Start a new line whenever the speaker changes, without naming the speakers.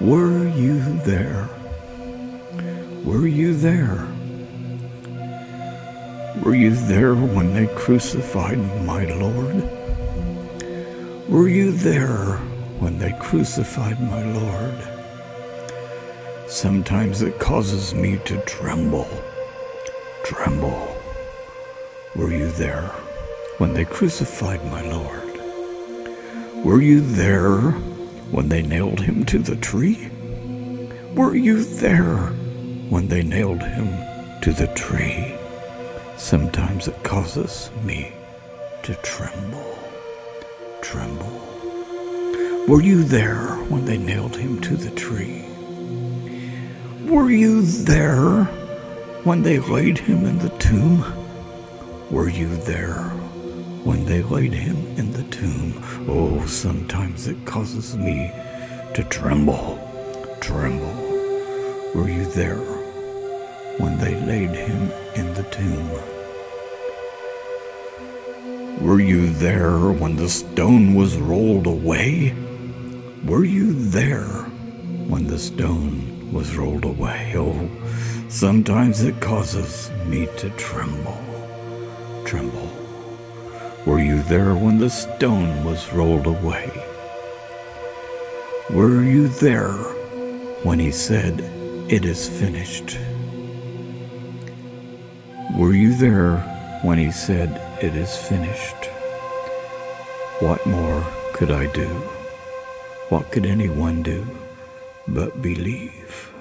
Were you there? Were you there? Were you there when they crucified my Lord? Were you there when they crucified my Lord? Sometimes it causes me to tremble, tremble. Were you there when they crucified my Lord? Were you there when they nailed him to the tree? Were you there when they nailed him to the tree? Sometimes it causes me to tremble, tremble. Were you there when they nailed him to the tree? Were you there when they laid him in the tomb? Were you there when they laid him in the tomb? Oh, sometimes it causes me to tremble, tremble. Were you there when they laid him in the tomb? Were you there when the stone was rolled away? Were you there when the stone was rolled away? Oh, sometimes it causes me to tremble, tremble. Were you there when the stone was rolled away? Were you there when he said, It is finished? Were you there when he said, It is finished? What more could I do? What could anyone do but believe?